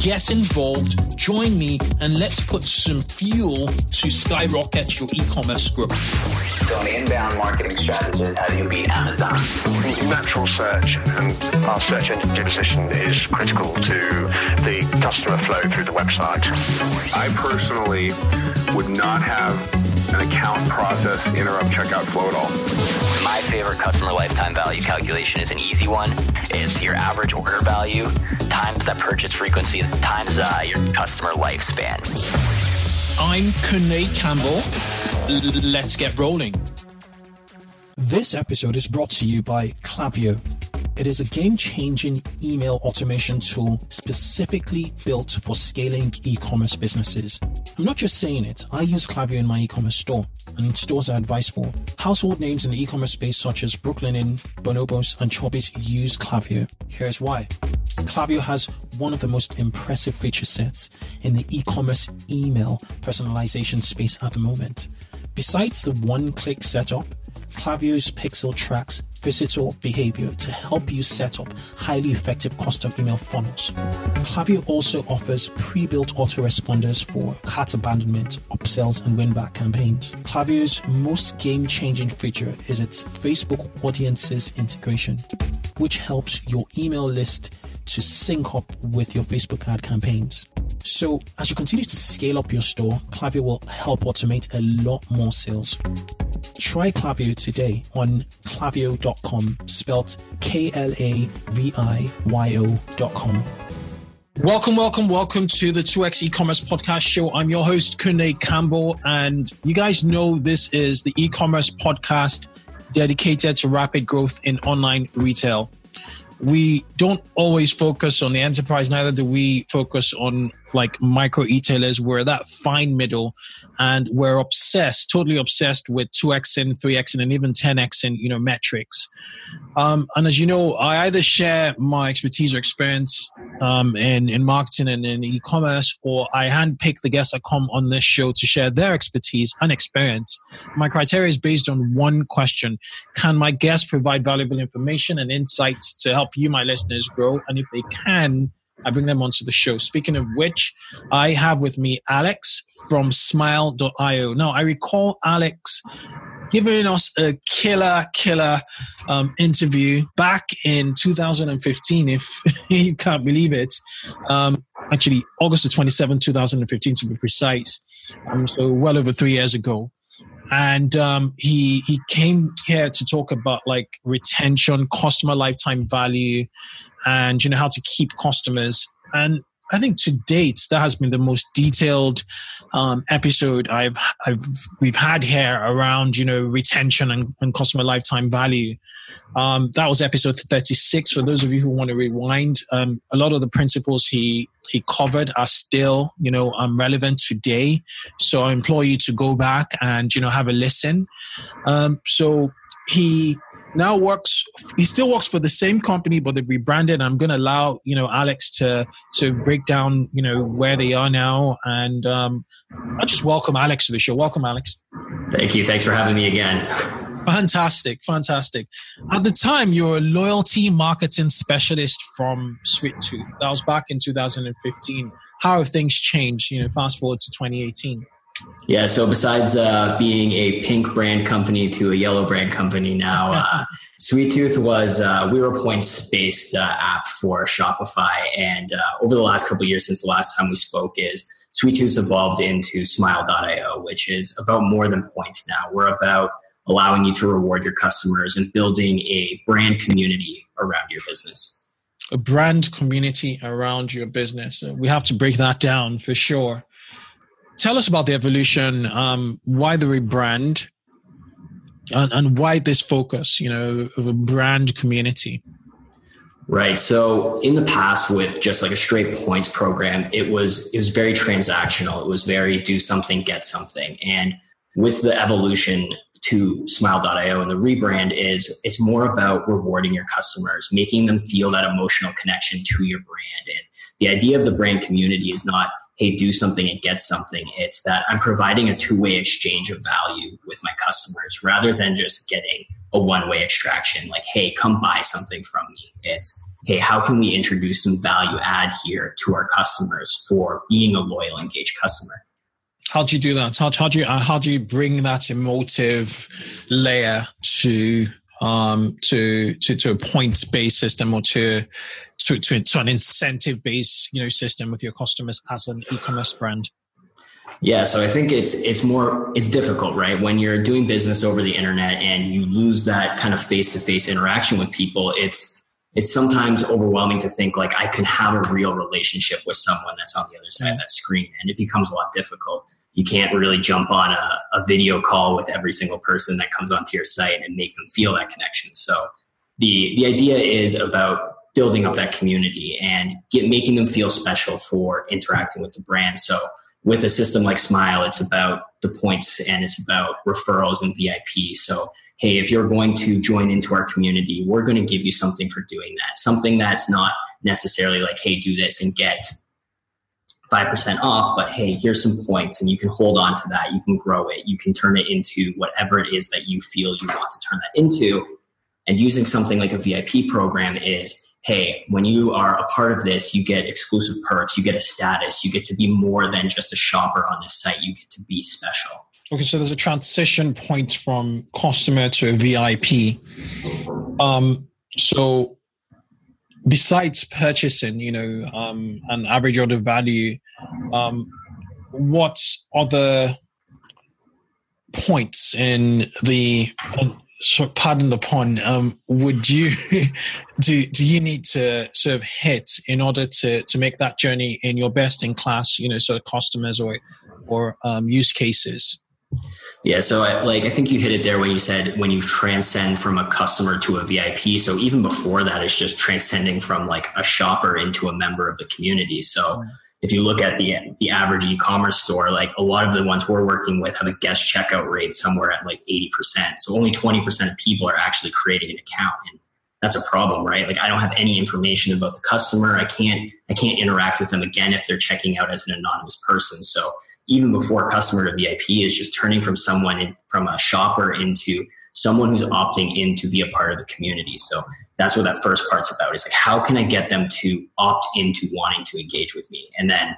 get involved, join me, and let's put some fuel to skyrocket your e-commerce growth. So an inbound marketing strategist, how do you beat Amazon? Natural search and our search engine position is critical to the customer flow through the website. I personally would not have an account process interrupt checkout flow at all. My favorite customer lifetime value calculation is an easy one. It's your average order value times that purchase frequency times uh, your customer lifespan. I'm Kunle Campbell. L- let's get rolling. This episode is brought to you by Klaviyo. It is a game changing email automation tool specifically built for scaling e commerce businesses. I'm not just saying it, I use Klaviyo in my e commerce store, and stores I advise for. Household names in the e commerce space, such as Brooklinen, Bonobos, and Chubbies, use Klaviyo. Here's why. Klaviyo has one of the most impressive feature sets in the e commerce email personalization space at the moment. Besides the one click setup, Klaviyo's Pixel tracks visitor behavior to help you set up highly effective custom email funnels. Klaviyo also offers pre-built autoresponders for cart abandonment, upsells, and win-back campaigns. Klaviyo's most game-changing feature is its Facebook Audiences integration, which helps your email list to sync up with your Facebook ad campaigns. So, as you continue to scale up your store, Klaviyo will help automate a lot more sales. Try Klaviyo today on klaviyo.com, spelt K L A V I Y O.com. Welcome, welcome, welcome to the 2x e-commerce podcast show. I'm your host, Kunle Campbell, and you guys know this is the e-commerce podcast dedicated to rapid growth in online retail. We don't always focus on the enterprise, neither do we focus on like micro e-tailers. We're that fine middle and we're obsessed, totally obsessed with 2x and 3x and even 10x in, you know, metrics. Um, and as you know, I either share my expertise or experience um, in, in marketing and in e-commerce, or I handpick the guests that come on this show to share their expertise and experience. My criteria is based on one question. Can my guests provide valuable information and insights to help you, my listeners, grow? And if they can, I bring them onto the show. Speaking of which, I have with me Alex from smile.io. Now, I recall Alex giving us a killer, killer um, interview back in 2015, if you can't believe it. Um, actually, August the 27th, 2015, to be precise. Um, so, well over three years ago and um, he he came here to talk about like retention, customer lifetime value, and you know how to keep customers. And I think to date that has been the most detailed um, episode I've I've we've had here around you know retention and, and customer lifetime value. Um, that was episode 36. For those of you who want to rewind, um, a lot of the principles he he covered are still you know um, relevant today. So I implore you to go back and you know have a listen. Um, so he now works he still works for the same company but they've rebranded. I'm going to allow you know alex to to break down you know where they are now. And um i just welcome alex to the show. Welcome alex. Thank you. Thanks for having me again. Fantastic. Fantastic. At the time you were a loyalty marketing specialist from sweet tooth. That was back in 2015 how have things changed you know fast forward to 2018 yeah, so besides uh, being a pink brand company to a yellow brand company now, uh, Sweet Tooth was uh, we were a points based uh, app for Shopify, and uh, over the last couple years since the last time we spoke, is Sweet Tooth evolved into Smile.io, which is about more than points now. We're about allowing you to reward your customers and building a brand community around your business. A brand community around your business. We have to break that down for sure tell us about the evolution, um, why the rebrand, and, and why this focus, you know, of a brand community. Right. So in the past with just like a straight points program, it was it was very transactional. It was very do something, get something. And with the evolution to smile.io and the rebrand is it's more about rewarding your customers, making them feel that emotional connection to your brand. And the idea of the brand community is not, hey, do something and get something. It's that I'm providing a two way exchange of value with my customers rather than just getting a one way extraction like, hey, come buy something from me. It's, hey, how can we introduce some value add here to our customers for being a loyal, engaged customer? How do you do that? How, how do you uh, how do you bring that emotive layer to um, to to to a points based system or to to to, to an incentive based you know system with your customers as an e-commerce brand? Yeah, so I think it's it's more it's difficult, right? When you're doing business over the internet and you lose that kind of face to face interaction with people, it's it's sometimes overwhelming to think like I can have a real relationship with someone that's on the other side of that screen, and it becomes a lot difficult you can't really jump on a, a video call with every single person that comes onto your site and make them feel that connection. So the the idea is about building up that community and get making them feel special for interacting with the brand. So with a system like Smile, it's about the points and it's about referrals and VIP. So hey, if you're going to join into our community, we're going to give you something for doing that. Something that's not necessarily like, hey, do this and get 5% off, but hey, here's some points and you can hold on to that. You can grow it. You can turn it into whatever it is that you feel you want to turn that into. And using something like a VIP program is, hey, when you are a part of this, you get exclusive perks, you get a status, you get to be more than just a shopper on this site, you get to be special. Okay, so there's a transition point from customer to a VIP. Um, so besides purchasing, you know, um, an average order value, um, what other points in the so pardon the pun um, would you do do you need to sort of hit in order to to make that journey in your best in class you know sort of customers or or um, use cases yeah, so I, like I think you hit it there when you said when you transcend from a customer to a VIP. So even before that, it's just transcending from like a shopper into a member of the community. So if you look at the the average e-commerce store, like a lot of the ones we're working with have a guest checkout rate somewhere at like eighty percent. So only twenty percent of people are actually creating an account, and that's a problem, right? Like I don't have any information about the customer. I can't I can't interact with them again if they're checking out as an anonymous person. So even before customer to VIP is just turning from someone in, from a shopper into someone who's opting in to be a part of the community. So that's what that first part's about. Is like how can I get them to opt into wanting to engage with me, and then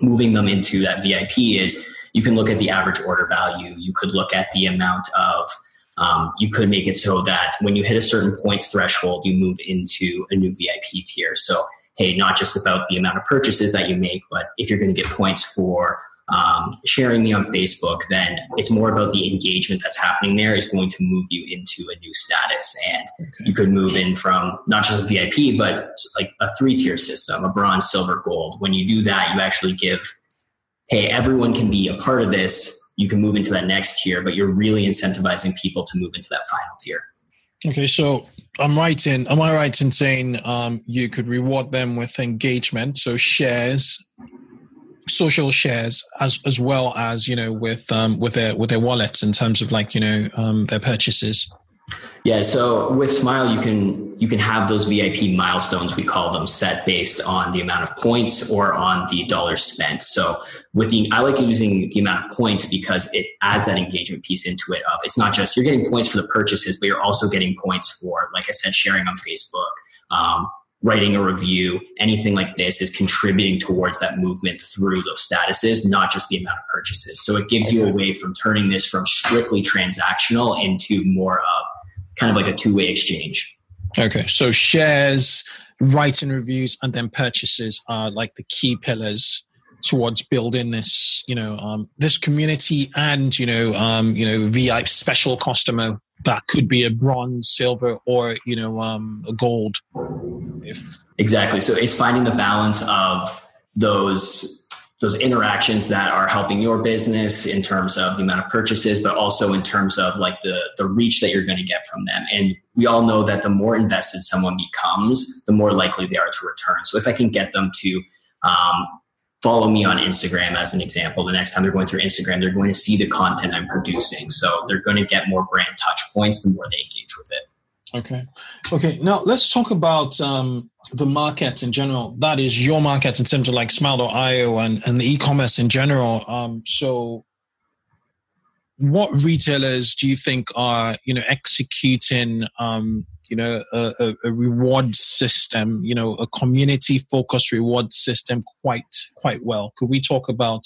moving them into that VIP is you can look at the average order value. You could look at the amount of um, you could make it so that when you hit a certain points threshold, you move into a new VIP tier. So, hey, not just about the amount of purchases that you make, but if you're going to get points for um, sharing me on Facebook, then it's more about the engagement that's happening there is going to move you into a new status. And okay. you could move in from not just a VIP, but like a three tier system, a bronze, silver, gold. When you do that, you actually give, hey, everyone can be a part of this. You can move into that next tier, but you're really incentivizing people to move into that final tier. Okay, so I'm right in. Am I right in saying um, you could reward them with engagement, so shares, social shares as as well as you know with um, with their with their wallets in terms of like you know um, their purchases. Yeah, so with Smile, you can you can have those VIP milestones we call them set based on the amount of points or on the dollars spent. So with the I like using the amount of points because it adds that engagement piece into it. Of it's not just you're getting points for the purchases, but you're also getting points for, like I said, sharing on Facebook, um, writing a review, anything like this is contributing towards that movement through those statuses, not just the amount of purchases. So it gives you a way from turning this from strictly transactional into more of kind of like a two way exchange. Okay. So shares, writing reviews, and then purchases are like the key pillars towards building this, you know, um, this community and, you know, um, you know, VIP special customer that could be a bronze, silver, or you know, um, a gold. If exactly, so it's finding the balance of those those interactions that are helping your business in terms of the amount of purchases, but also in terms of like the the reach that you're going to get from them. And we all know that the more invested someone becomes, the more likely they are to return. So if I can get them to um, follow me on Instagram as an example. The next time they're going through Instagram, they're going to see the content I'm producing. So they're going to get more brand touch points the more they engage with it. Okay. Okay. Now let's talk about um, the market in general. That is your market in terms of like Smile.io and, and the e-commerce in general. Um, so what retailers do you think are, you know, executing, um, you know, a, a, a reward system, you know, a community focused reward system quite, quite well? Could we talk about,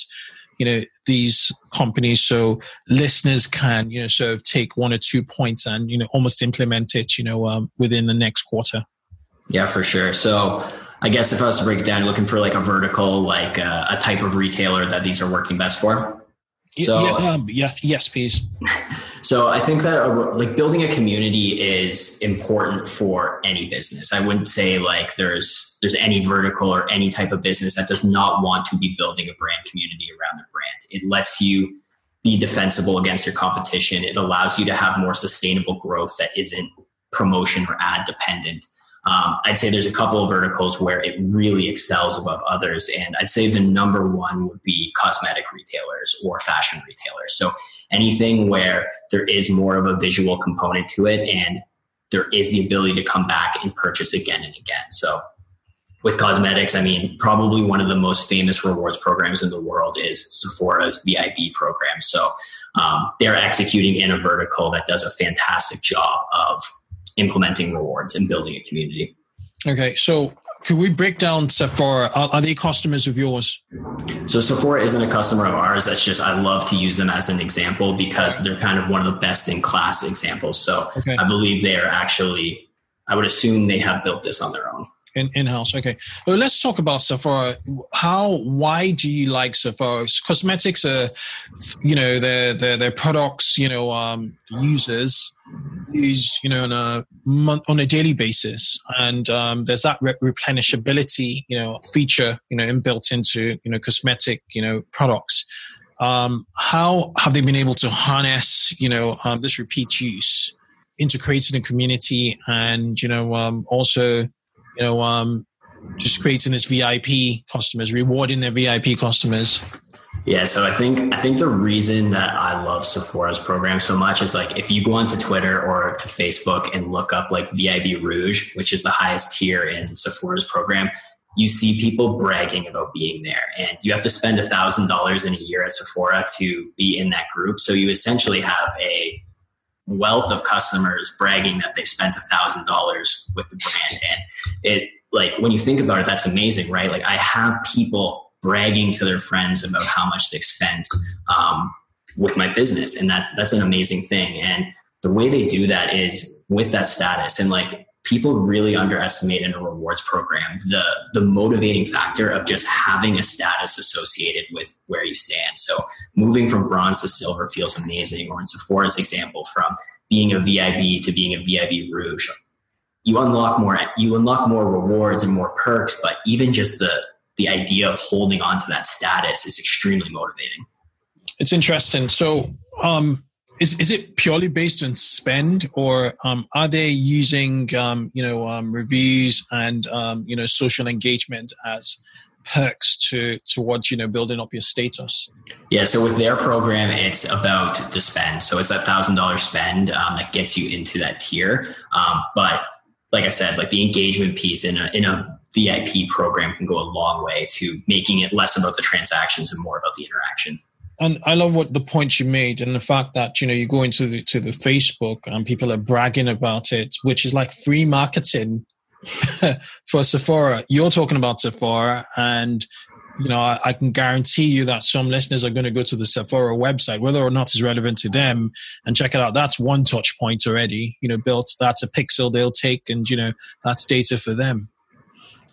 you know these companies so listeners can you know sort of take one or two points and you know almost implement it you know um, within the next quarter? Yeah for sure. So i guess if i was to break down looking for like a vertical like uh, a type of retailer that these are working best for so yeah, um, yeah yes please So I think that like building a community is important for any business. I wouldn't say like there's there's any vertical or any type of business that does not want to be building a brand community around the brand. It lets you be defensible against your competition. It allows you to have more sustainable growth that isn't promotion or ad dependent. Um, I'd say there's a couple of verticals where it really excels above others. And I'd say the number one would be cosmetic retailers or fashion retailers. So anything where there is more of a visual component to it and there is the ability to come back and purchase again and again. So with cosmetics, I mean, probably one of the most famous rewards programs in the world is Sephora's VIB program. So um, they're executing in a vertical that does a fantastic job of implementing rewards and building a community. Okay, so could we break down Sephora? Are, are, they customers of yours? So Sephora isn't a customer of ours. That's just I love to use them as an example because they're kind of one of the best in class examples. So okay. I believe they are actually. I would assume they have built this on their own in in house. Okay, well, let's talk about Sephora. How? Why do you like Sephora? Cosmetics are, you know, their their their products. You know, um, users use you know on a month on a daily basis, and um, there's that re- replenishability, you know, feature, you know, inbuilt into you know cosmetic, you know, products. Um, how have they been able to harness, you know, um, this repeat use? into creating a community and you know um, also you know, um, just creating this VIP customers, rewarding their VIP customers. Yeah, so I think I think the reason that I love Sephora's program so much is like if you go onto Twitter or to Facebook and look up like VIB Rouge, which is the highest tier in Sephora's program, you see people bragging about being there, and you have to spend a thousand dollars in a year at Sephora to be in that group. So you essentially have a wealth of customers bragging that they've spent a thousand dollars with the brand and it like when you think about it that's amazing right? Like i have people bragging to their friends about how much they've spent um, with my business and that that's an amazing thing. And the way they do that is with that status. And like people really underestimate in a rewards program the the motivating factor of just having a status associated with where you stand. So moving from bronze to silver feels amazing. Or in Sephora's example, from being a VIB to being a VIB Rouge, you unlock more you unlock more rewards and more perks. But even just the the idea of holding on to that status is extremely motivating. It's interesting. So um is is it purely based on spend, or um, are they using um, you know um, reviews and um, you know social engagement as perks to towards you know building up your status? Yeah, so with their program, it's about the spend. So it's that thousand dollar spend um, that gets you into that tier. Um, but like I said, like the engagement piece in a in a VIP program can go a long way to making it less about the transactions and more about the interaction and I love what the point you made and the fact that you know you go into the to the Facebook and people are bragging about it, which is like free marketing for Sephora. You're talking about Sephora, and you know I, I, can guarantee you that some listeners are going to go to the Sephora website, whether or not it's relevant to them, and check it out. That's one touch point already. You know, built. That's a pixel they'll take, and you know that's data for them.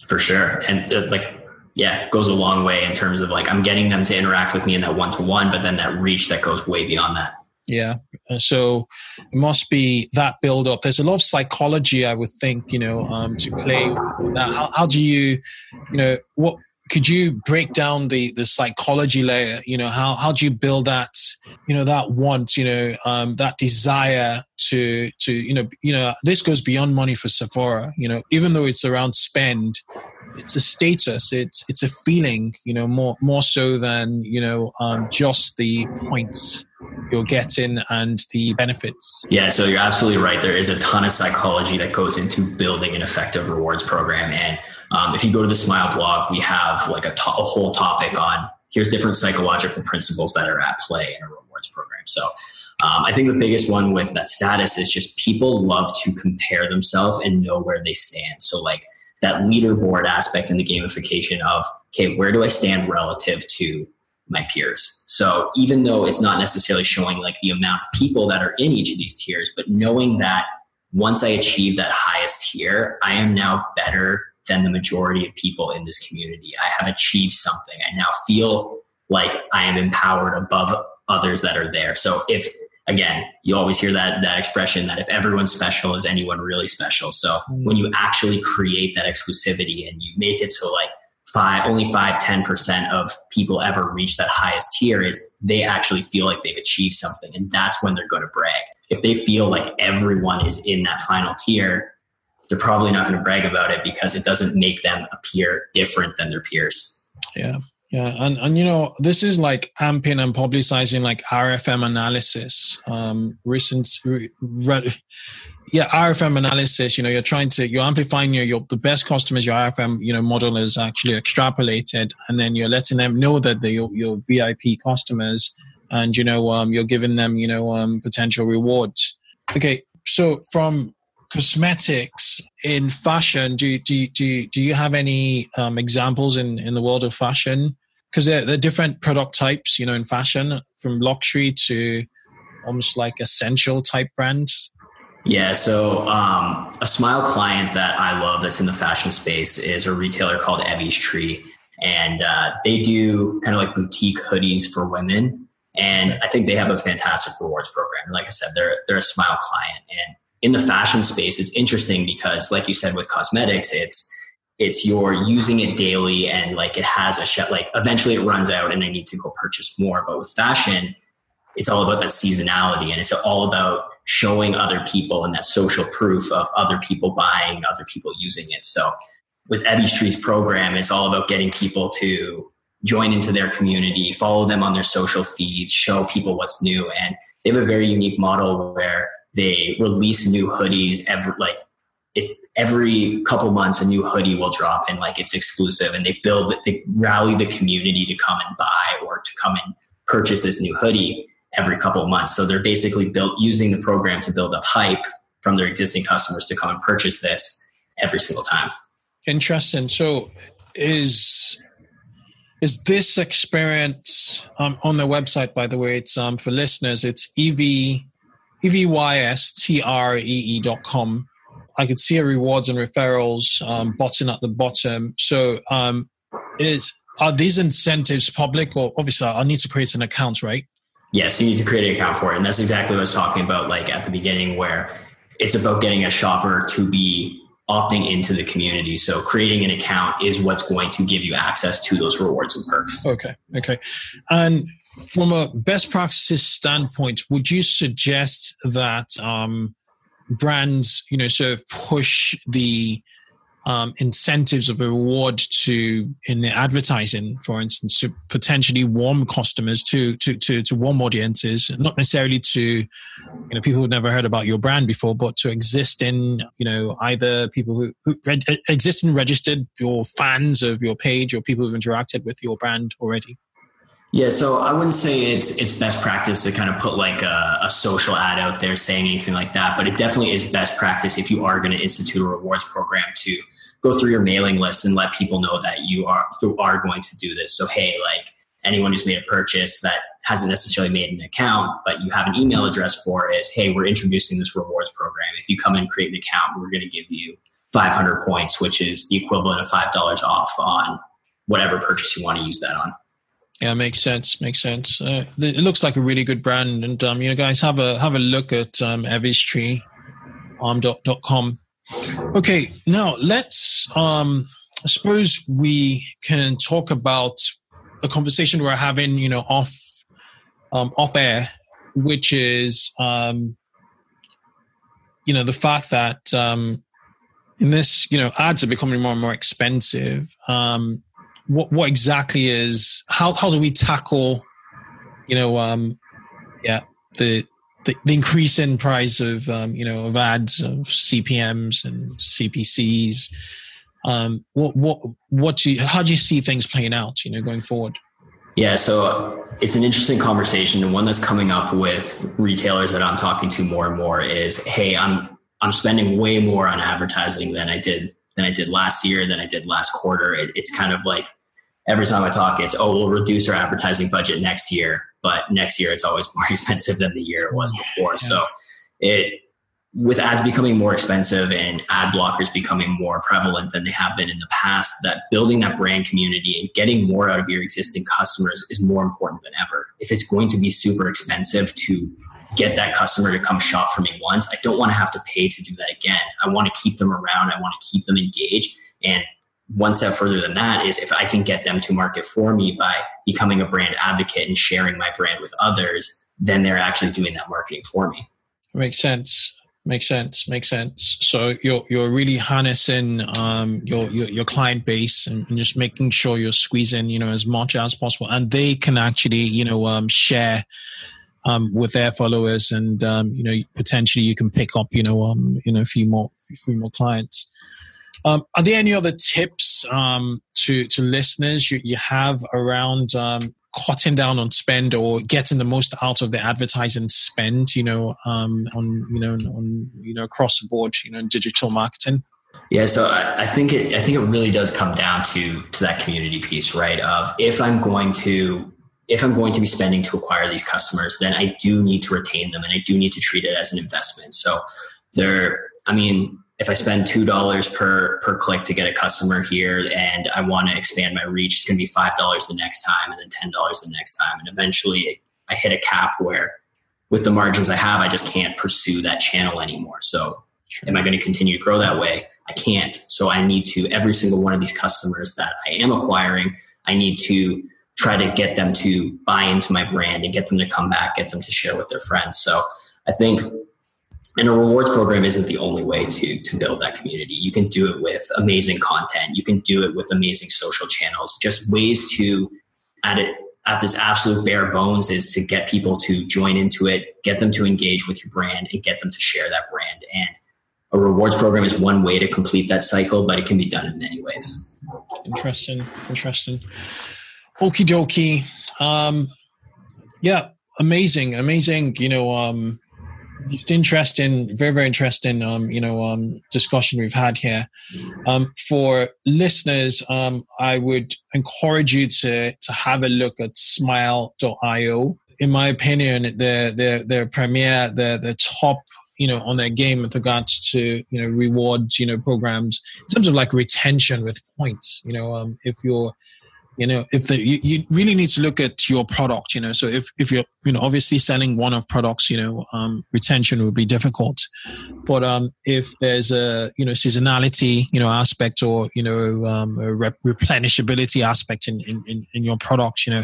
For sure, and uh, like yeah, goes a long way in terms of like I'm getting them to interact with me in that one to one, but then that reach that goes way beyond that. Yeah. So it must be that build up. There's a lot of psychology, I would think, you know, um, to play that. How, how do you, you know, what could you break down the the psychology layer you know how how do you build that you know that want you know um, that desire to to you know you know this goes beyond money for sephora you know even though it's around spend it's a status it's it's a feeling you know more more so than you know um, just the points you're getting and the benefits. Yeah so you're absolutely right. There is a ton of psychology that goes into building an effective rewards program. And um, if you go to the smile blog we have like a, to- a whole topic on here's different psychological principles that are at play in a rewards program. So um, I think the biggest one with that status is just people love to compare themselves and know where they stand. So, like that leaderboard aspect in the gamification of, okay, where do I stand relative to my peers? So, even though it's not necessarily showing like the amount of people that are in each of these tiers, but knowing that once I achieve that highest tier, I am now better than the majority of people in this community. I have achieved something. I now feel like I am empowered above others that are there. So if again, you always hear that that expression that if everyone's special, is anyone really special? So mm. when you actually create that exclusivity and you make it so like five only five, ten percent of people ever reach that highest tier is they actually feel like they've achieved something. And that's when they're going to brag. If they feel like everyone is in that final tier, they're probably not going to brag about it because it doesn't make them appear different than their peers. Yeah. Yeah, and and you know this is like amping and publicizing like RFM analysis. Um, recent, re, yeah, RFM analysis. You know, you're trying to you're amplifying your, your the best customers your RFM you know model is actually extrapolated, and then you're letting them know that they're your, your VIP customers, and you know um, you're giving them you know um, potential rewards. Okay, so from cosmetics in fashion. Do do do do you have any um, examples in, in the world of fashion? Because they're, they're different product types you know in fashion from luxury to almost like essential type brands. Yeah so um, a smile client that i love that's in the fashion space is a retailer called Evy's Tree and uh, they do kind of like boutique hoodies for women and i think they have a fantastic rewards program. Like i said they're, they're a smile client and in the fashion space, it's interesting because, like you said, with cosmetics, it's it's you're using it daily and like it has a sh- like eventually it runs out and I need to go purchase more. But with fashion, it's all about that seasonality and it's all about showing other people and that social proof of other people buying other people using it. So with Evy's Tree's program, it's all about getting people to join into their community, follow them on their social feeds, show people what's new. And they have a very unique model where they release new hoodies every like every couple months a new hoodie will drop and like it's exclusive and they build they rally the community to come and buy or to come and purchase this new hoodie every couple months. So they're basically built using the program to build up hype from their existing customers to come and purchase this every single time. Interesting. So is is this experience um, on the website by the way it's um, for listeners it's ev E-V-Y-S-T-R-E-E dot com. I could see a rewards and referrals um, button at the bottom. So um, is are these incentives public or obviously I need to create an account, right? Yes, you need to create an account for it. And that's exactly what I was talking about like at the beginning where it's about getting a shopper to be opting into the community. So creating an account is what's going to give you access to those rewards and perks. Okay. Okay. And from a best practices standpoint, would you suggest that um, brands, you know, sort of push the um, incentives of a reward to in advertising, for instance, to potentially warm customers to to to, to warm audiences, not necessarily to you know people who've never heard about your brand before, but to existing you know either people who, who reg- exist and registered your fans of your page or people who've interacted with your brand already. Yeah, so I wouldn't say it's it's best practice to kind of put like a, a, social ad out there saying anything like that, but it definitely is best practice if you are going to institute a rewards program to go through your mailing list and let people know that you are you are going to do this. So hey, like anyone who's made a purchase that hasn't necessarily made an account, but you have an email address for is hey, we're introducing this rewards program. If you come and create an account, we're going to give you 500 points, which is the equivalent of five dollars off on whatever purchase you want to use that on. Yeah, makes sense. Makes sense. Uh, it looks like a really good brand, and um, you know, guys, have a have a look at um, com. Okay, now let's. Um, I suppose we can talk about a conversation we're having, you know, off um, off air, which is, um, you know, the fact that um, in this, you know, ads are becoming more and more expensive. Um, what what exactly is how how do we tackle, you know, um, yeah, the the, the increase in price of um, you know of ads of CPMS and CPCs. Um, what what what do you, how do you see things playing out? You know, going forward. Yeah, so it's an interesting conversation, and one that's coming up with retailers that I'm talking to more and more is, hey, I'm I'm spending way more on advertising than I did than I did last year, than I did last quarter. It, it's kind of like every time I talk, it's oh, we'll reduce our advertising budget next year, but next year it's always more expensive than the year it was before. Yeah. So it with ads becoming more expensive and ad blockers becoming more prevalent than they have been in the past, that building that brand community and getting more out of your existing customers is more important than ever. If it's going to be super expensive to get that customer to come shop for me once, I don't want to have to pay to do that again. I want to keep them around. I want to keep them engaged. And one step further than that is if I can get them to market for me by becoming a brand advocate and sharing my brand with others, then they're actually doing that marketing for me. Makes sense. Makes sense. Makes sense. So you're you're really harnessing um, your, your your client base and, just making sure you're squeezing you know as much as possible, and they can actually you know um, share um, with their followers, and um, you know potentially you can pick up you know um, you know a few more a few more clients. Um, are there any other tips um, to to listeners you, you have around um, cutting down on spend or getting the most out of the advertising spend? You know, um, on you know on you know across the board, you know, in digital marketing. Yeah, so I, I think it I think it really does come down to to that community piece, right? Of if I'm going to if I'm going to be spending to acquire these customers, then I do need to retain them and I do need to treat it as an investment. So there, I mean, if I spend two dollars per per click to get a customer here, and I want to expand my reach, it's going to be five dollars the next time, and then ten dollars the next time, and eventually I hit a cap where, with the margins I have, I just can't pursue that channel anymore. So, sure. am I going to continue to grow that way? I can't. So I need to every single one of these customers that I am acquiring, I need to try to get them to buy into my brand and get them to come back, get them to share with their friends. So I think and a rewards program isn't the only way to to build that community. You can do it with amazing content. You can do it with amazing social channels. Just ways to at it at this absolute bare bones is to get people to join into it get them to engage with your brand and get them to share that brand. And a rewards program is one way to complete that cycle but it can be done in many ways. Interesting. Interesting. Okie dokie. Um yeah amazing amazing. You know um just interesting, very, very interesting, um, you know, um, discussion we've had here. Um, for listeners, um, I would encourage you to, to have a look at smile.io. In my opinion, the, the, the premier, the, the top you know on their game with regards to you know rewards you know programs in terms of like retention with points you know um, if you're you know if the you, you, really need to look at your product you know. So if if you're you know obviously selling one of products you know um, retention would be difficult. But um, if there's a you know seasonality you know aspect or you know um, replenishability aspect in, in in your product you know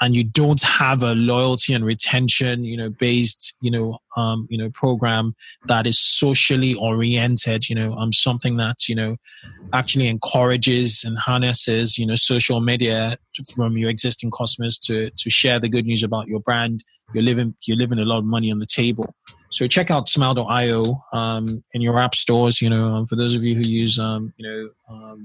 and you don't have a loyalty and retention, you know, based, you know, um, you know, program that is socially oriented, you know, um, something that, you know, actually encourages and harnesses, you know, social media from your existing customers to, to share the good news about your brand. You're living, you're living a lot of money on the table. So check out smile.io, um, in your app stores, you know, um, for those of you who use, um, you know, um,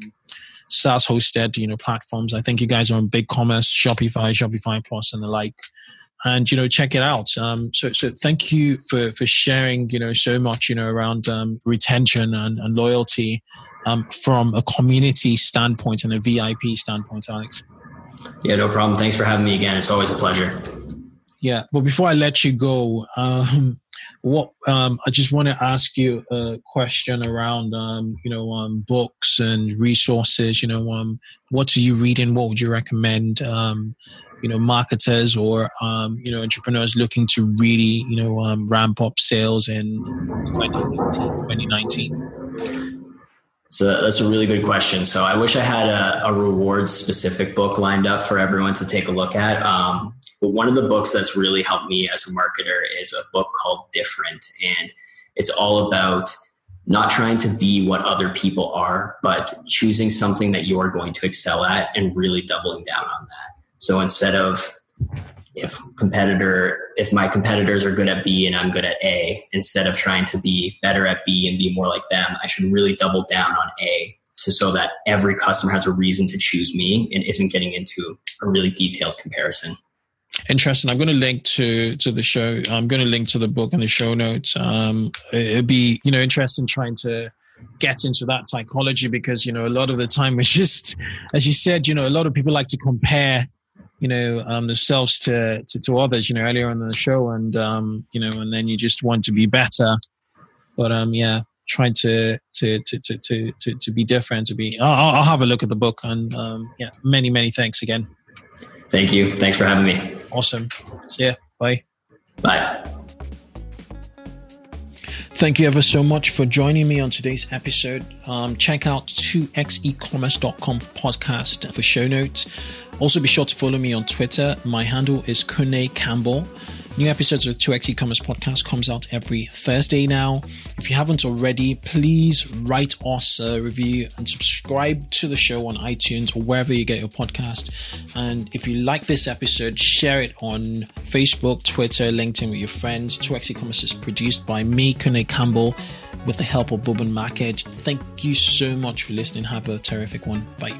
SaaS hosted, you know, platforms. I think you guys are on BigCommerce, Shopify, Shopify Plus, and the like. And you know, check it out. Um, so, so thank you for for sharing, you know, so much, you know, around um, retention and, and loyalty um, from a community standpoint and a VIP standpoint, Alex. Yeah, no problem. Thanks for having me again. It's always a pleasure. Yeah, but before I let you go, um, what um, I just want to ask you a question around um, you know um, books and resources. You know, um, what are you reading? What would you recommend? Um, you know, marketers or um, you know entrepreneurs looking to really you know um, ramp up sales in 2019. So that's a really good question. So I wish I had a, a rewards specific book lined up for everyone to take a look at. Um, but one of the books that's really helped me as a marketer is a book called Different. And it's all about not trying to be what other people are, but choosing something that you're going to excel at and really doubling down on that. So instead of if competitor if my competitors are good at B and I'm good at A, instead of trying to be better at B and be more like them, I should really double down on A to so that every customer has a reason to choose me and isn't getting into a really detailed comparison. Interesting. I'm going to link to to the show. I'm going to link to the book in the show notes. Um, it'd be you know interesting trying to get into that psychology because you know a lot of the time it's just as you said you know a lot of people like to compare you know um, themselves to, to, to others you know earlier on in the show and um, you know and then you just want to be better. But um yeah trying to to to to to to, to be different to be I'll, I'll, have a look at the book and um, yeah many many thanks again. Thank you. Thanks for having me. Awesome. See ya. Bye. Bye. Thank you ever so much for joining me on today's episode. Um, check out 2xecommerce.com podcast for show notes. Also, be sure to follow me on Twitter. My handle is Kunle Campbell. New episodes of 2x e-commerce podcast comes out every Thursday now. If you haven't already, please write us a review and subscribe to the show on iTunes or wherever you get your podcast. And if you like this episode, share it on Facebook, Twitter, LinkedIn with your friends. 2x e-commerce is produced by me, Kunle Campbell, with the help of Boban Markage. Thank you so much for listening. Have a terrific one. Bye.